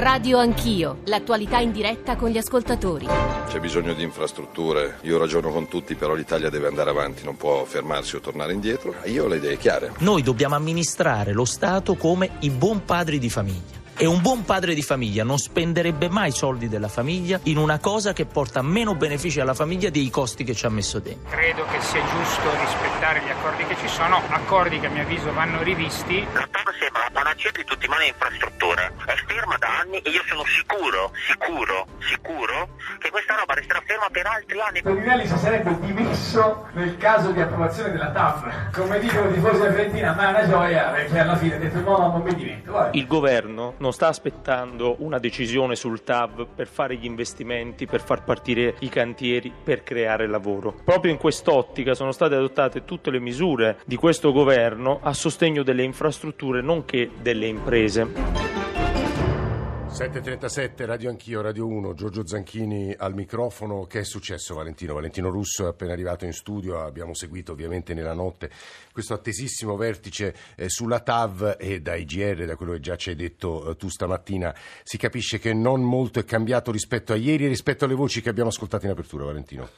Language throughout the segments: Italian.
Radio Anch'io, l'attualità in diretta con gli ascoltatori. C'è bisogno di infrastrutture, io ragiono con tutti, però l'Italia deve andare avanti, non può fermarsi o tornare indietro. Io ho le idee chiare. Noi dobbiamo amministrare lo Stato come i buon padri di famiglia. E un buon padre di famiglia non spenderebbe mai soldi della famiglia in una cosa che porta meno benefici alla famiglia dei costi che ci ha messo dentro. Credo che sia giusto rispettare gli accordi che ci sono, accordi che a mio avviso vanno rivisti. La TAV sembra la panacea di tutti i mali infrastrutture. È ferma da anni e io sono sicuro, sicuro, sicuro che questa roba resterà ferma per altri anni. Toninelli si sarebbe dimesso nel caso di approvazione della TAV. Come dicono i tifosi argentina, ma è una gioia perché alla fine ha detto no, non mi dimento. Vai. Il governo non sta aspettando una decisione sul TAV per fare gli investimenti, per far partire i cantieri, per creare lavoro. Proprio in quest'ottica sono state adottate tutte le misure di questo governo a sostegno delle infrastrutture nonché delle imprese. 7.37, Radio Anch'io, Radio 1, Giorgio Zanchini al microfono. Che è successo Valentino? Valentino Russo è appena arrivato in studio, abbiamo seguito ovviamente nella notte questo attesissimo vertice eh, sulla TAV e da IGR, da quello che già ci hai detto eh, tu stamattina, si capisce che non molto è cambiato rispetto a ieri e rispetto alle voci che abbiamo ascoltato in apertura, Valentino.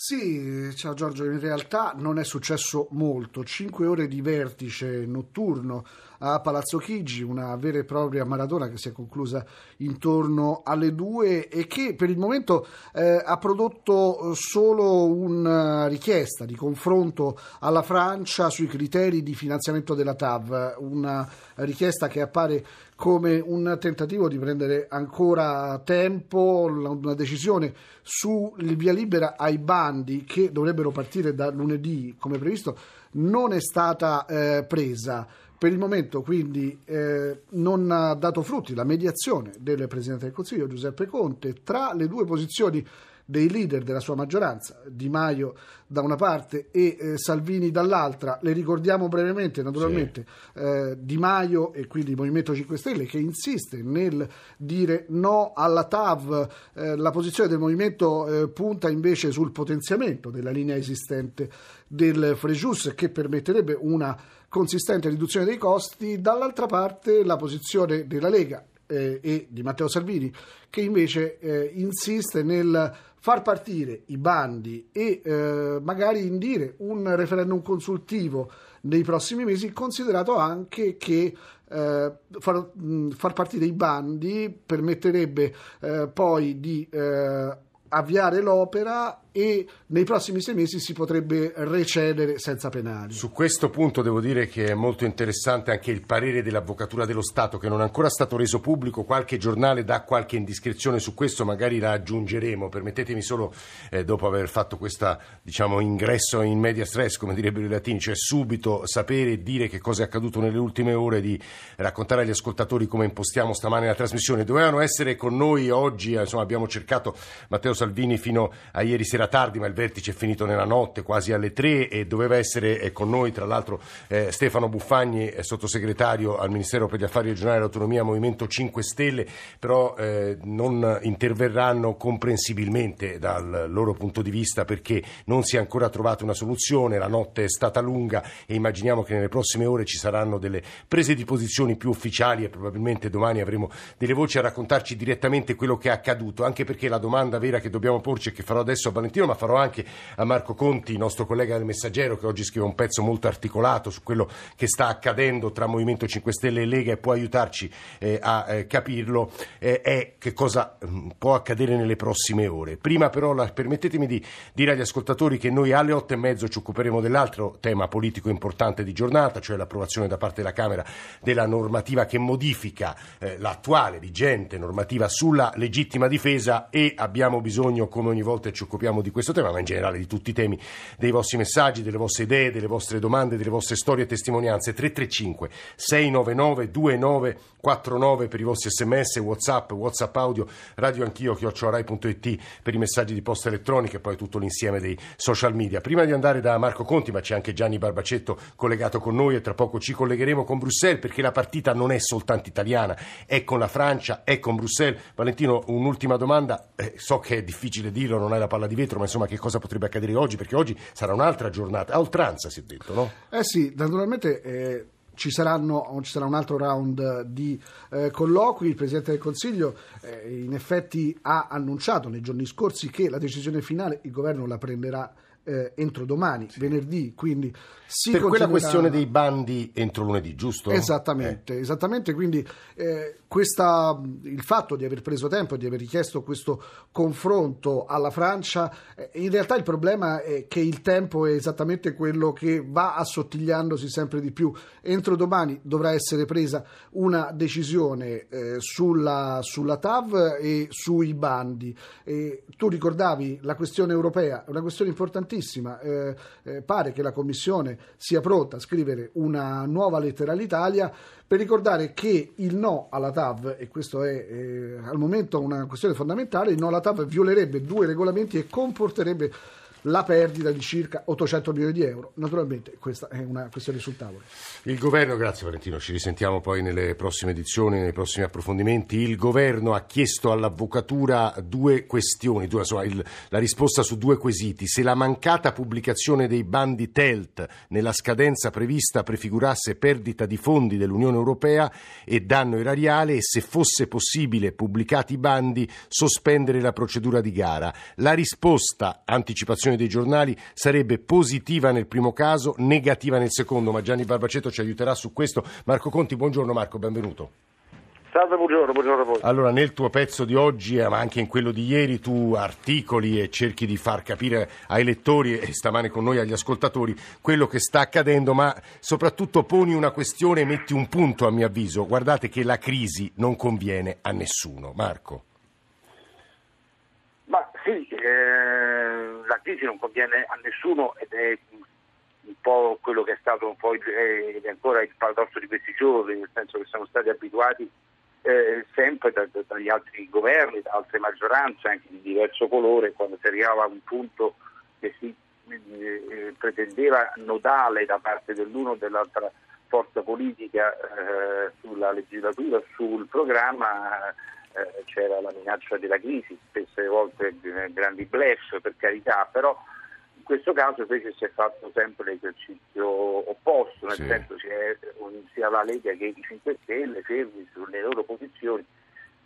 Sì, ciao Giorgio, in realtà non è successo molto. Cinque ore di vertice notturno a Palazzo Chigi, una vera e propria maratona che si è conclusa intorno alle due e che per il momento eh, ha prodotto solo una richiesta di confronto alla Francia sui criteri di finanziamento della TAV, una richiesta che appare come un tentativo di prendere ancora tempo, una decisione sul via libera ai bandi che dovrebbero partire da lunedì come previsto non è stata eh, presa. Per il momento quindi eh, non ha dato frutti la mediazione del Presidente del Consiglio Giuseppe Conte tra le due posizioni dei leader della sua maggioranza, Di Maio da una parte e eh, Salvini dall'altra. Le ricordiamo brevemente, naturalmente, sì. eh, Di Maio e quindi il Movimento 5 Stelle che insiste nel dire no alla TAV. Eh, la posizione del Movimento eh, punta invece sul potenziamento della linea esistente del Frejus che permetterebbe una consistente riduzione dei costi. Dall'altra parte la posizione della Lega eh, e di Matteo Salvini, che invece eh, insiste nel far partire i bandi e eh, magari indire un referendum consultivo nei prossimi mesi, considerato anche che eh, far, mh, far, partire i bandi permetterebbe eh, poi di eh, avviare l'opera e nei prossimi sei mesi si potrebbe recedere senza penali. Su questo punto devo dire che è molto interessante anche il parere dell'Avvocatura dello Stato che non è ancora stato reso pubblico, qualche giornale dà qualche indiscrezione su questo, magari la aggiungeremo. Permettetemi solo, eh, dopo aver fatto questo diciamo, ingresso in media stress, come direbbero i latini, cioè subito sapere e dire che cosa è accaduto nelle ultime ore, di raccontare agli ascoltatori come impostiamo stamane la trasmissione. Dovevano essere con noi oggi, eh, insomma abbiamo cercato Matteo Salvini fino a ieri sera tardi, ma il vertice è finito nella notte, quasi alle tre, e doveva essere eh, con noi, tra l'altro, eh, Stefano Buffagni, eh, sottosegretario al Ministero per gli Affari Regionali e l'Autonomia, Movimento 5 Stelle, però eh, non interverranno comprensibilmente dal loro punto di vista perché non si è ancora trovata una soluzione, la notte è stata lunga e immaginiamo che nelle prossime ore ci saranno delle prese di posizioni più ufficiali e probabilmente domani avremo delle voci a raccontarci direttamente quello che è accaduto, anche perché la domanda vera che dobbiamo porci e che farò adesso a Valentino, ma farò anche a Marco Conti, nostro collega del Messaggero, che oggi scrive un pezzo molto articolato su quello che sta accadendo tra Movimento 5 Stelle e Lega e può aiutarci eh, a eh, capirlo, eh, è che cosa mh, mm, può accadere nelle prossime ore. Prima però la, permettetemi di dire agli ascoltatori che noi alle otto e mezzo ci occuperemo dell'altro tema politico importante di giornata, cioè l'approvazione da parte della Camera della normativa che modifica eh, l'attuale vigente normativa sulla legittima difesa e abbiamo bisogno, come ogni volta ci occupiamo di questo tema, ma in generale di tutti i temi, dei vostri messaggi, delle vostre idee, delle vostre domande, delle vostre storie e testimonianze. 335 699 2949 per i vostri sms, whatsapp, whatsapp audio, radio anch'io, chiocciorai.it per i messaggi di posta elettronica e poi tutto l'insieme dei social media. Prima di andare da Marco Conti, ma c'è anche Gianni Barbacetto collegato con noi e tra poco ci collegheremo con Bruxelles perché la partita non è soltanto italiana, è con la Francia, è con Bruxelles. Valentino, un'ultima domanda, eh, so che è difficile dirlo, non hai la palla di vetro, ma insomma che cosa potrebbe accadere oggi? Perché oggi sarà un'altra giornata, a oltranza si è detto, no? Eh sì, naturalmente... Eh ci, saranno, ci sarà un altro round di eh, colloqui. Il Presidente del Consiglio eh, in effetti ha annunciato nei giorni scorsi che la decisione finale il governo la prenderà eh, entro domani, sì. venerdì, quindi si Per continuerà... quella questione dei bandi entro lunedì, giusto? Esattamente, eh. esattamente, quindi eh, questa, il fatto di aver preso tempo e di aver richiesto questo confronto alla Francia, eh, in realtà il problema è che il tempo è esattamente quello che va assottigliandosi sempre di più. Entro domani dovrà essere presa una decisione eh, sulla, sulla, TAV e sui bandi. tu ricordavi la questione europea, è una questione importantissima, eh, eh, pare che la Commissione sia pronta a scrivere una nuova lettera all'Italia per ricordare che il no alla TAV, e questo è eh, al momento una questione fondamentale, il no alla TAV violerebbe due regolamenti e comporterebbe la perdita di circa 800 milioni di euro. Naturalmente questa è una questione sul tavolo. Il governo, grazie Valentino, ci risentiamo poi nelle prossime edizioni, nei prossimi approfondimenti. Il governo ha chiesto all'avvocatura due questioni, due, insomma, il, la risposta su due quesiti. Se la mancata pubblicazione dei bandi TELT nella scadenza prevista prefigurasse perdita di fondi dell'Unione Europea e danno erariale e se fosse possibile, pubblicati i bandi, sospendere la procedura di gara. La risposta, anticipazione dei giornali sarebbe positiva nel primo caso, negativa nel secondo, ma Gianni Barbaceto ci aiuterà su questo. Marco Conti, buongiorno Marco, benvenuto. Salve, buongiorno, buongiorno a voi. Allora, nel tuo pezzo di oggi, eh, ma anche in quello di ieri, tu articoli e cerchi di far capire ai lettori e stamane con noi agli ascoltatori quello che sta accadendo, ma soprattutto poni una questione e metti un punto, a mio avviso. Guardate che la crisi non conviene a nessuno. Marco. Ma sì, eh, la crisi non conviene a nessuno ed è un po' quello che è stato un po' ed è ancora il paradosso di questi giorni, nel senso che siamo stati abituati eh, sempre da, da, dagli altri governi, da altre maggioranze anche di diverso colore, quando si arrivava a un punto che si eh, pretendeva nodale da parte dell'uno o dell'altra forza politica eh, sulla legislatura, sul programma eh, c'era la minaccia della crisi, spesse volte eh, grandi blef per carità, però in questo caso invece si è fatto sempre l'esercizio opposto, nel sì. senso che sia la Lega che i 5 Stelle fermi sulle loro posizioni,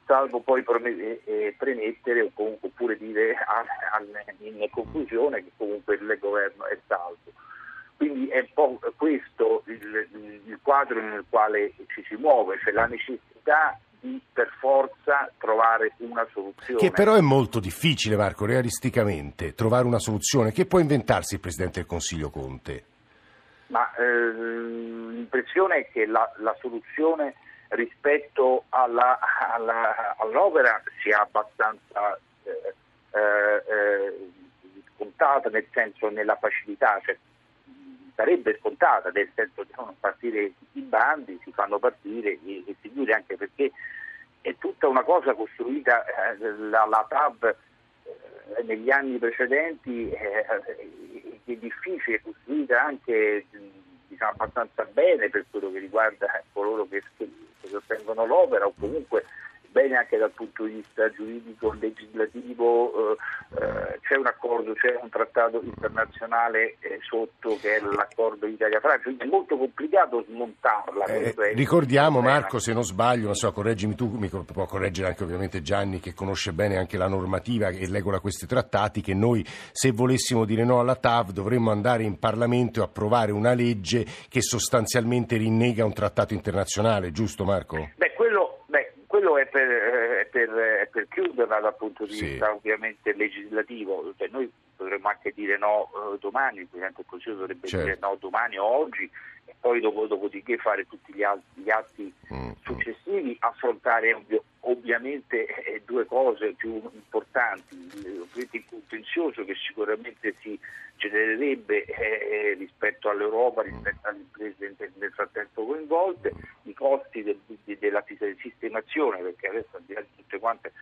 salvo poi premettere o comunque oppure dire in conclusione che comunque il governo è salvo. Quindi è un po' questo il, il quadro nel quale ci si muove, cioè la necessità di per forza trovare una soluzione. Che però è molto difficile, Marco, realisticamente, trovare una soluzione. Che può inventarsi il Presidente del Consiglio Conte? Ma eh, l'impressione è che la, la soluzione rispetto alla, alla, all'opera sia abbastanza eh, eh, scontata, nel senso nella facilità, cioè, sarebbe scontata, nel senso devono partire i bandi, si fanno partire e, e chiude anche perché è tutta una cosa costruita, eh, la, la TAB eh, negli anni precedenti eh, è difficile, costruita anche diciamo, abbastanza bene per quello che riguarda coloro che, che sostengono l'opera o comunque bene anche dal punto di vista giuridico, legislativo, eh, eh, c'è un accordo, c'è un trattato internazionale eh, sotto che è l'accordo Italia-Francia, quindi è molto complicato smontarla. Eh, ricordiamo Marco, se non sbaglio, non so, correggimi tu, mi può correggere anche ovviamente Gianni che conosce bene anche la normativa e regola questi trattati, che noi se volessimo dire no alla TAV dovremmo andare in Parlamento e approvare una legge che sostanzialmente rinnega un trattato internazionale, giusto Marco? Quello è per, è per, è per chiuderla dal punto di sì. vista ovviamente legislativo, cioè, noi potremmo anche dire no eh, domani, il Presidente del Consiglio dovrebbe certo. dire no domani o oggi e poi dopo, dopodiché fare tutti gli, altri, gli atti mm. successivi, affrontare ovvio, ovviamente eh, due cose più importanti, il contenzioso che sicuramente si genererebbe eh, eh rispetto all'Europa, rispetto alle imprese nel frattempo coinvolte, i costi del, de, della sistemazione, perché adesso al di là di tutte quante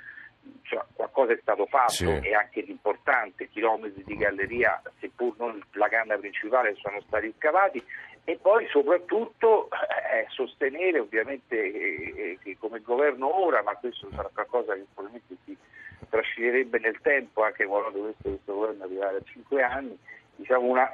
cioè, qualcosa è stato fatto sì. e anche di importante, chilometri di galleria, seppur non la canna principale, sono stati scavati e poi soprattutto eh, sostenere ovviamente eh, che come governo ora, ma questo sarà qualcosa che probabilmente si trascinerebbe nel tempo anche quando dovesse questo governo arrivare a cinque anni, diciamo una,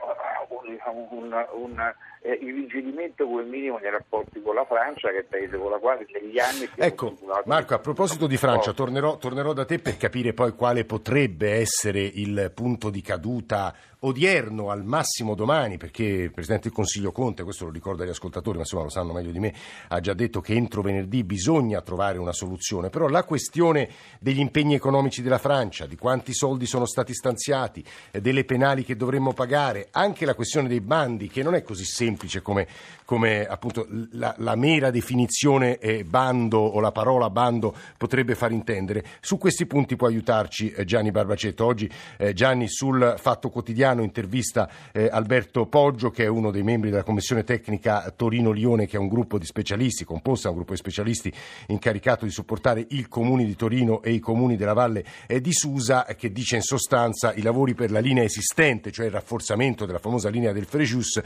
un, un, un eh, irrigidimento quel minimo nei rapporti con la Francia, che è il paese con la quale negli anni... Ecco, Marco, a proposito di Francia, tornerò, tornerò da te per capire poi quale potrebbe essere il punto di caduta odierno, al massimo domani, perché il Presidente del Consiglio Conte, questo lo ricorda agli ascoltatori, ma insomma lo sanno meglio di me, ha già detto che entro venerdì bisogna trovare una soluzione, però la questione degli impegni economici della Francia, di quanti soldi sono stati stanziati, eh, delle penali che dovremmo pagare, anche la questione dei bandi, che non è così semplice come, come appunto la, la, mera definizione eh, bando o la parola bando potrebbe far intendere. Su questi punti può aiutarci eh, Gianni Barbacetto. Oggi eh, Gianni sul Fatto Quotidiano intervista eh, Alberto Poggio, che è uno dei membri della Commissione Tecnica Torino-Lione, che è un gruppo di specialisti, composto da un gruppo di specialisti incaricato di supportare il Comune di Torino e i comuni della Valle di Susa, che dice in sostanza i lavori per la linea esistente, cioè il rafforzamento della famosa linea del Frejus,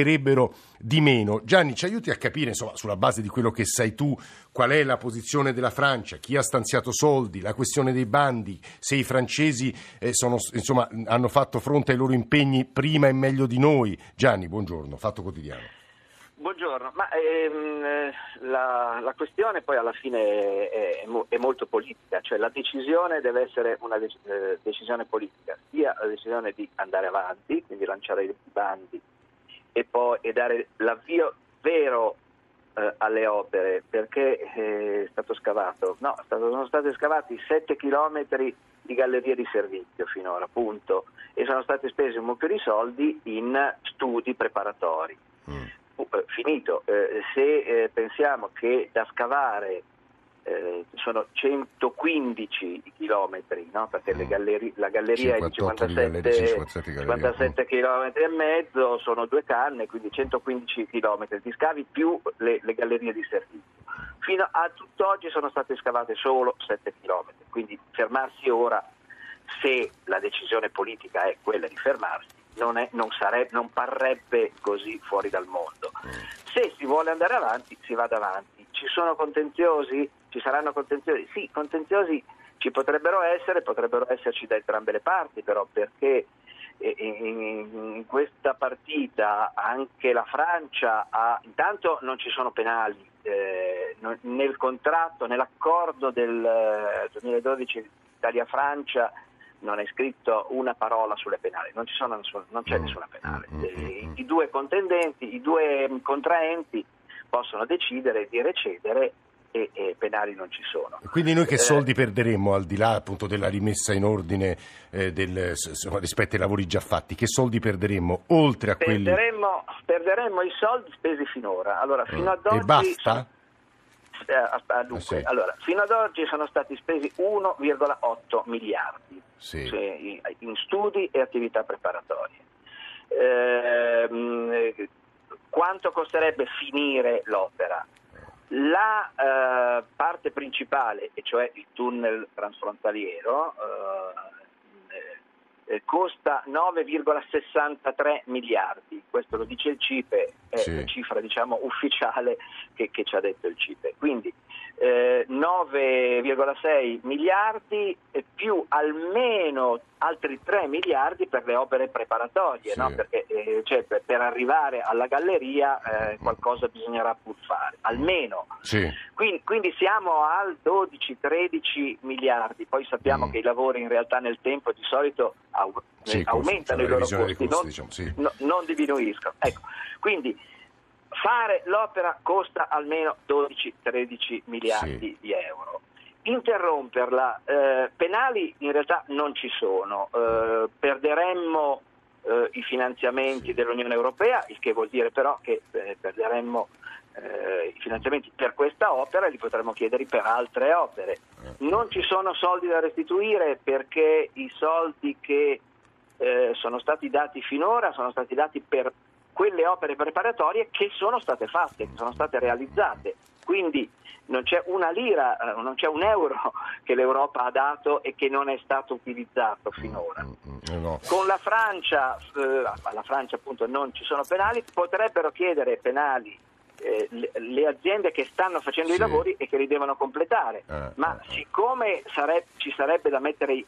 costerebbero di meno. Gianni, ci aiuti a capire, insomma, sulla base di quello che sai tu, qual è la posizione della Francia, chi ha stanziato soldi, la questione dei bandi, se i francesi eh, sono, insomma, hanno fatto fronte ai loro impegni prima e meglio di noi. Gianni, buongiorno, Fatto Quotidiano. Buongiorno, ma ehm, la, la, questione poi alla fine è, è, è, molto politica, cioè la decisione deve essere una de- eh, decisione politica, sia la decisione di andare avanti, quindi lanciare i bandi e poi e dare l'avvio vero eh, alle opere perché eh, è stato scavato, no, stato, sono stati scavati 7 chilometri di gallerie di servizio finora, appunto, e sono stati spesi un mucchio di soldi in studi preparatori. Mm. Uh, finito, eh, se eh, pensiamo che da scavare eh, sono 115 chilometri, no? perché mm. galleri- la galleria è di 57, 57 km e mezzo, sono due canne, quindi 115 chilometri di scavi più le, le, gallerie di servizio. Fino a tutt'oggi sono state scavate solo 7 km, quindi fermarsi ora, se la decisione politica è quella di fermarsi, non, è, non, sarebbe, non parrebbe così fuori dal mondo. Mm. Se si vuole andare avanti, si vada avanti. Ci sono contenziosi? Ci saranno contenziosi? Sì, contenziosi ci potrebbero essere, potrebbero esserci da entrambe le parti, però perché in questa partita anche la Francia ha, intanto non ci sono penali eh, nel contratto, nell'accordo del 2012 eh, Italia-Francia non è scritto una parola sulle penali, non, sono, non c'è mm. nessuna penale. Mm, mm, I, I due contendenti, i due contraenti possono decidere di recedere e, e, penali non ci sono. Quindi noi che eh, soldi perderemmo al di là appunto della rimessa in ordine eh, del, insomma, rispetto ai lavori già fatti? Che soldi perderemmo oltre a perderemmo, quelli? Perderemmo i soldi spesi finora. Allora, fino ad oggi e basta? eh, dunque, sì. allora, fino ad oggi sono stati spesi 1,8 miliardi sì. cioè, in studi e attività preparatorie. Eh, quanto costerebbe finire l'opera? La eh, parte principale, e cioè il tunnel transfrontaliero, eh, eh costa 9,63 miliardi, questo lo dice il CIPE, è sì. la cifra diciamo, ufficiale che, che, ci ha detto il CIPE. Quindi eh, 9,6 miliardi più almeno altri 3 miliardi per le opere preparatorie, sì. no? Perché, eh, cioè, per, per, arrivare alla galleria eh, qualcosa bisognerà pur fare, almeno. Sì. Quindi, quindi, siamo al 12-13 miliardi, poi sappiamo mm. che i lavori in realtà nel tempo di solito au- sì, aumentano i loro costi, costi, non, diciamo, no, non diminuiscono. Ecco, quindi Fare l'opera costa almeno 12-13 miliardi sì. di euro. Interromperla, eh, penali in realtà non ci sono, eh, perderemmo eh, i finanziamenti sì. dell'Unione Europea, il che vuol dire però che eh, perderemmo eh, i finanziamenti per questa opera e li potremmo chiedere per altre opere. Eh. Non ci sono soldi da restituire perché i soldi che sono stati dati finora sono stati dati per quelle opere preparatorie che sono state fatte, che sono state realizzate. Quindi non c'è una lira, eh, non c'è un euro che l'Europa ha dato e che non è stato utilizzato finora. Mm, mm, mm, no. Con la Francia, eh, la Francia appunto non ci sono penali, potrebbero chiedere penali eh, le, aziende che stanno facendo sì. i lavori e che li devono completare, eh, ma eh, eh. siccome sareb- ci sarebbe da mettere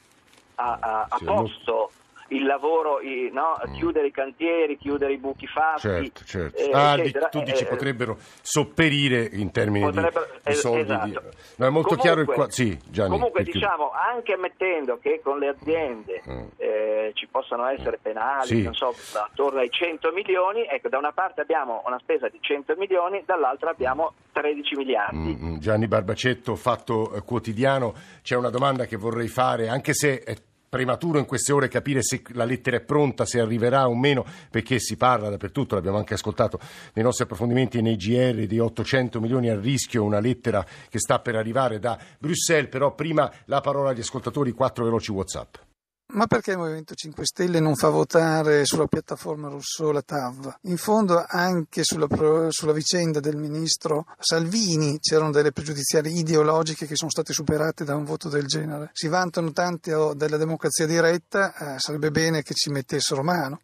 a, a, a sì, posto il lavoro, i, no? Mm. chiudere i cantieri, chiudere i buchi fatti. Certo, certo. eh, ah, eccetera. tu dici Eh, potrebbero sopperire in termini di, Potrebbero- di soldi. esatto. di- No, è molto chiaro il qua- Comunque- Sì, Gianni. Comunque diciamo, anche ammettendo che con le aziende Mm. eh, ci possano essere penali, Sì. non so, attorno ai 100 milioni, ecco, da una parte abbiamo una spesa di 100 milioni, dall'altra abbiamo 13 miliardi. Mm, mm. Gianni Barbacetto, Fatto eh, Quotidiano, c'è una domanda che vorrei fare, anche se è prematuro in queste ore capire se la lettera è pronta, se arriverà o meno, perché si parla dappertutto, l'abbiamo anche ascoltato nei nostri approfondimenti nei GR di 800 milioni a rischio, una lettera che sta per arrivare da Bruxelles, però prima la parola agli ascoltatori, quattro veloci Whatsapp. Ma perché il Movimento 5 Stelle non fa votare sulla piattaforma Rousseau la TAV? In fondo anche sulla, sulla vicenda del ministro Salvini c'erano delle pregiudiziali ideologiche che sono state superate da un voto del genere. Si vantano tanti oh, della democrazia diretta, eh, sarebbe bene che ci mettessero mano.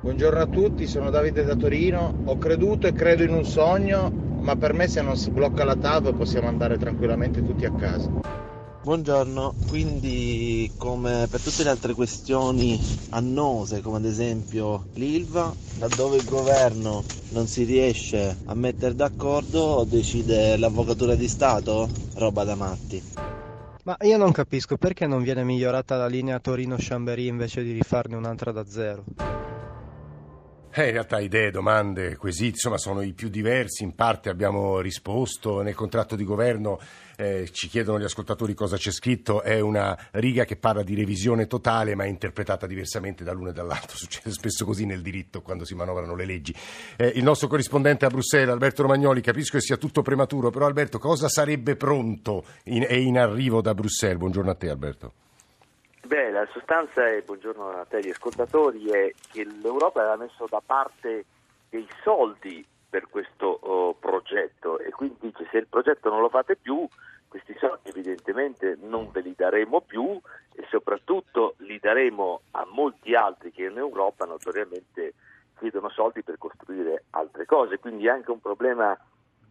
Buongiorno a tutti, sono Davide da Torino. Ho creduto e credo in un sogno, ma per me se non si blocca la TAV possiamo andare tranquillamente tutti a casa. Buongiorno, quindi come per tutte le altre questioni annose, come ad esempio l'ILVA, laddove il governo non si riesce a mettere d'accordo, decide l'avvocatura di Stato? Roba da matti. Ma io non capisco perché non viene migliorata la linea Torino-Chambéry invece di rifarne un'altra da zero. Eh, in realtà idee, domande, quesiti, insomma sono i più diversi, in parte abbiamo risposto, nel contratto di governo eh, ci chiedono gli ascoltatori cosa c'è scritto, è una riga che parla di revisione totale ma è interpretata diversamente dall'uno e dall'altro, succede spesso così nel diritto quando si manovrano le leggi. Eh, il nostro corrispondente a Bruxelles, Alberto Romagnoli, capisco che sia tutto prematuro, però Alberto cosa sarebbe pronto in, e in arrivo da Bruxelles? Buongiorno a te Alberto. Beh, la sostanza è, buongiorno a te gli ascoltatori, è che l'Europa aveva messo da parte dei soldi per questo oh, progetto e quindi dice se il progetto non lo fate più, questi soldi evidentemente non ve li daremo più e soprattutto li daremo a molti altri che in Europa notoriamente chiedono soldi per costruire altre cose, quindi è anche un problema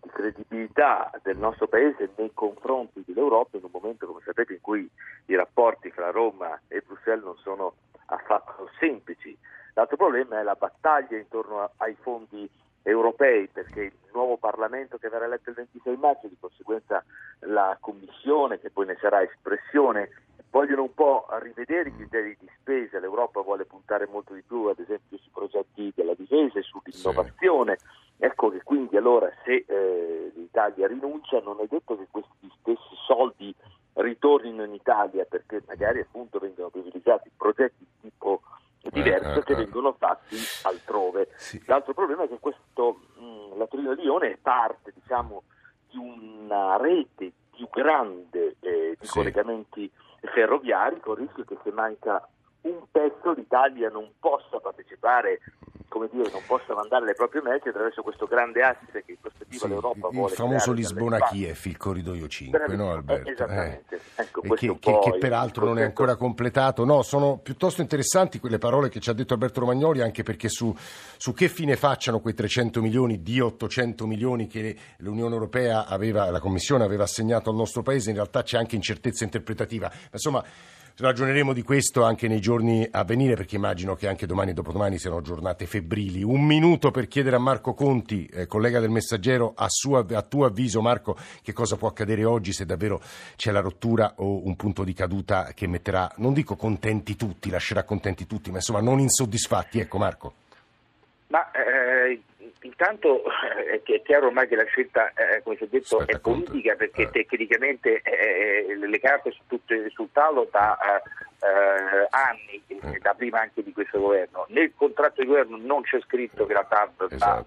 di credibilità del nostro paese nei confronti dell'Europa in un momento, come sapete, in cui i rapporti fra Roma e Bruxelles non sono affatto semplici. L'altro problema è la battaglia intorno ai fondi europei, perché il nuovo Parlamento che verrà eletto il 26 maggio, di conseguenza la Commissione, che poi ne sarà espressione, vogliono un po' rivedere i criteri di spesa. L'Europa vuole puntare molto di più, ad esempio, sui progetti della difesa e sull'innovazione. Ecco che quindi allora se eh, l'Italia rinuncia non è detto che questi stessi soldi ritornino in Italia perché magari appunto vengono privilegiati progetti di tipo diverso eh, che eh. vengono fatti altrove. L'altro problema è che questo, mh, la Torino-Lione è parte diciamo, di una rete più grande eh, di Sì. collegamenti ferroviari con il rischio che se manca un pezzo l'Italia non possa partecipare come dire, non possa mandare le proprie merci attraverso questo grande asse che in prospettiva Sì, l'Europa il vuole famoso creare Lisbona-Kiev, il corridoio 5, Bravissimo, no Alberto? eh, esattamente. Ecco, E questo che, che- che il peraltro non è ancora completato. No, sono piuttosto interessanti quelle parole che ci ha detto Alberto Romagnoli, anche perché su, su che fine facciano quei 300 milioni di 800 milioni che l'Unione Europea aveva, la Commissione aveva assegnato al nostro Paese, in realtà c'è anche incertezza interpretativa. Insomma, ragioneremo di questo anche nei giorni a venire, perché immagino che anche domani e dopodomani siano giornate febbrili. Un minuto per chiedere a Marco Conti, eh, collega del Messaggero, a, sua- a tuo avviso, Marco, che cosa può accadere oggi se davvero c'è la rottura o un punto di caduta che metterà, non dico contenti tutti, lascerà contenti tutti, ma insomma non insoddisfatti. Ecco, Marco. Ma eh, intanto eh, è chiaro ormai che la scelta, eh, come si è detto, è politica perché tecnicamente eh, le carte sono tutte sul tavolo da eh, eh, anni, eh, da prima anche di questo governo. Nel contratto di governo non c'è scritto che la TAB va,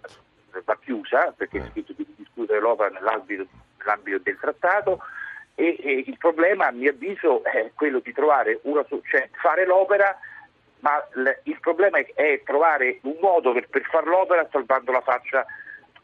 va chiusa, perché è scritto di discutere l'opera nell'ambito, nell'ambito del trattato. E, e il problema, a mio avviso, è quello di trovare una, cioè fare l'opera ma il problema è, trovare un modo per, per fare l'opera salvando la faccia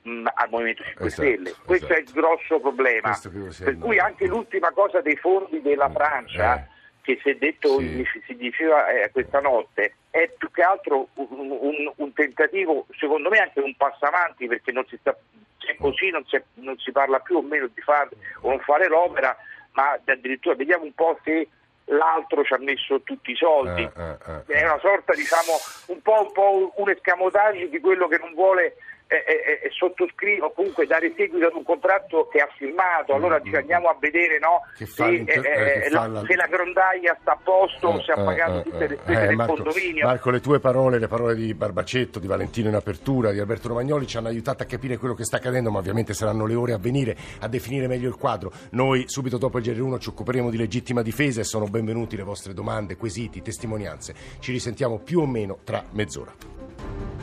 mh, al Movimento 5 Esatto, Stelle. Questo è il grosso problema. Per cui anche l'ultima cosa dei fondi della Francia, che si è detto, si diceva eh, questa notte, è più che altro un, un- un tentativo, secondo me anche un passo avanti, perché non si sta, se così non si, non si parla più o meno di fare o non fare l'opera, ma addirittura vediamo un po' se l'altro ci ha messo tutti i soldi. Eh, eh, eh. È una sorta, diciamo, un po', un po' un escamotage di quello che non vuole eh, eh, eh, sottoscrivere o comunque dare seguito ad un contratto che ha firmato. Allora dice, andiamo a vedere no, se, fa l'inter- eh, eh, che la, la- se la grondaia sta a posto, se ha Eh, pagato eh, tutte le eh, spese eh, del Marco, condominio. Marco, le tue parole, le parole di Barbacetto, di Valentino in apertura, di Alberto Romagnoli ci hanno aiutato a capire quello che sta accadendo, ma ovviamente saranno le ore a venire a definire meglio il quadro. Noi subito dopo il GR1 ci occuperemo di legittima difesa e sono benvenuti le vostre domande, quesiti, testimonianze. Ci risentiamo più o meno tra mezz'ora.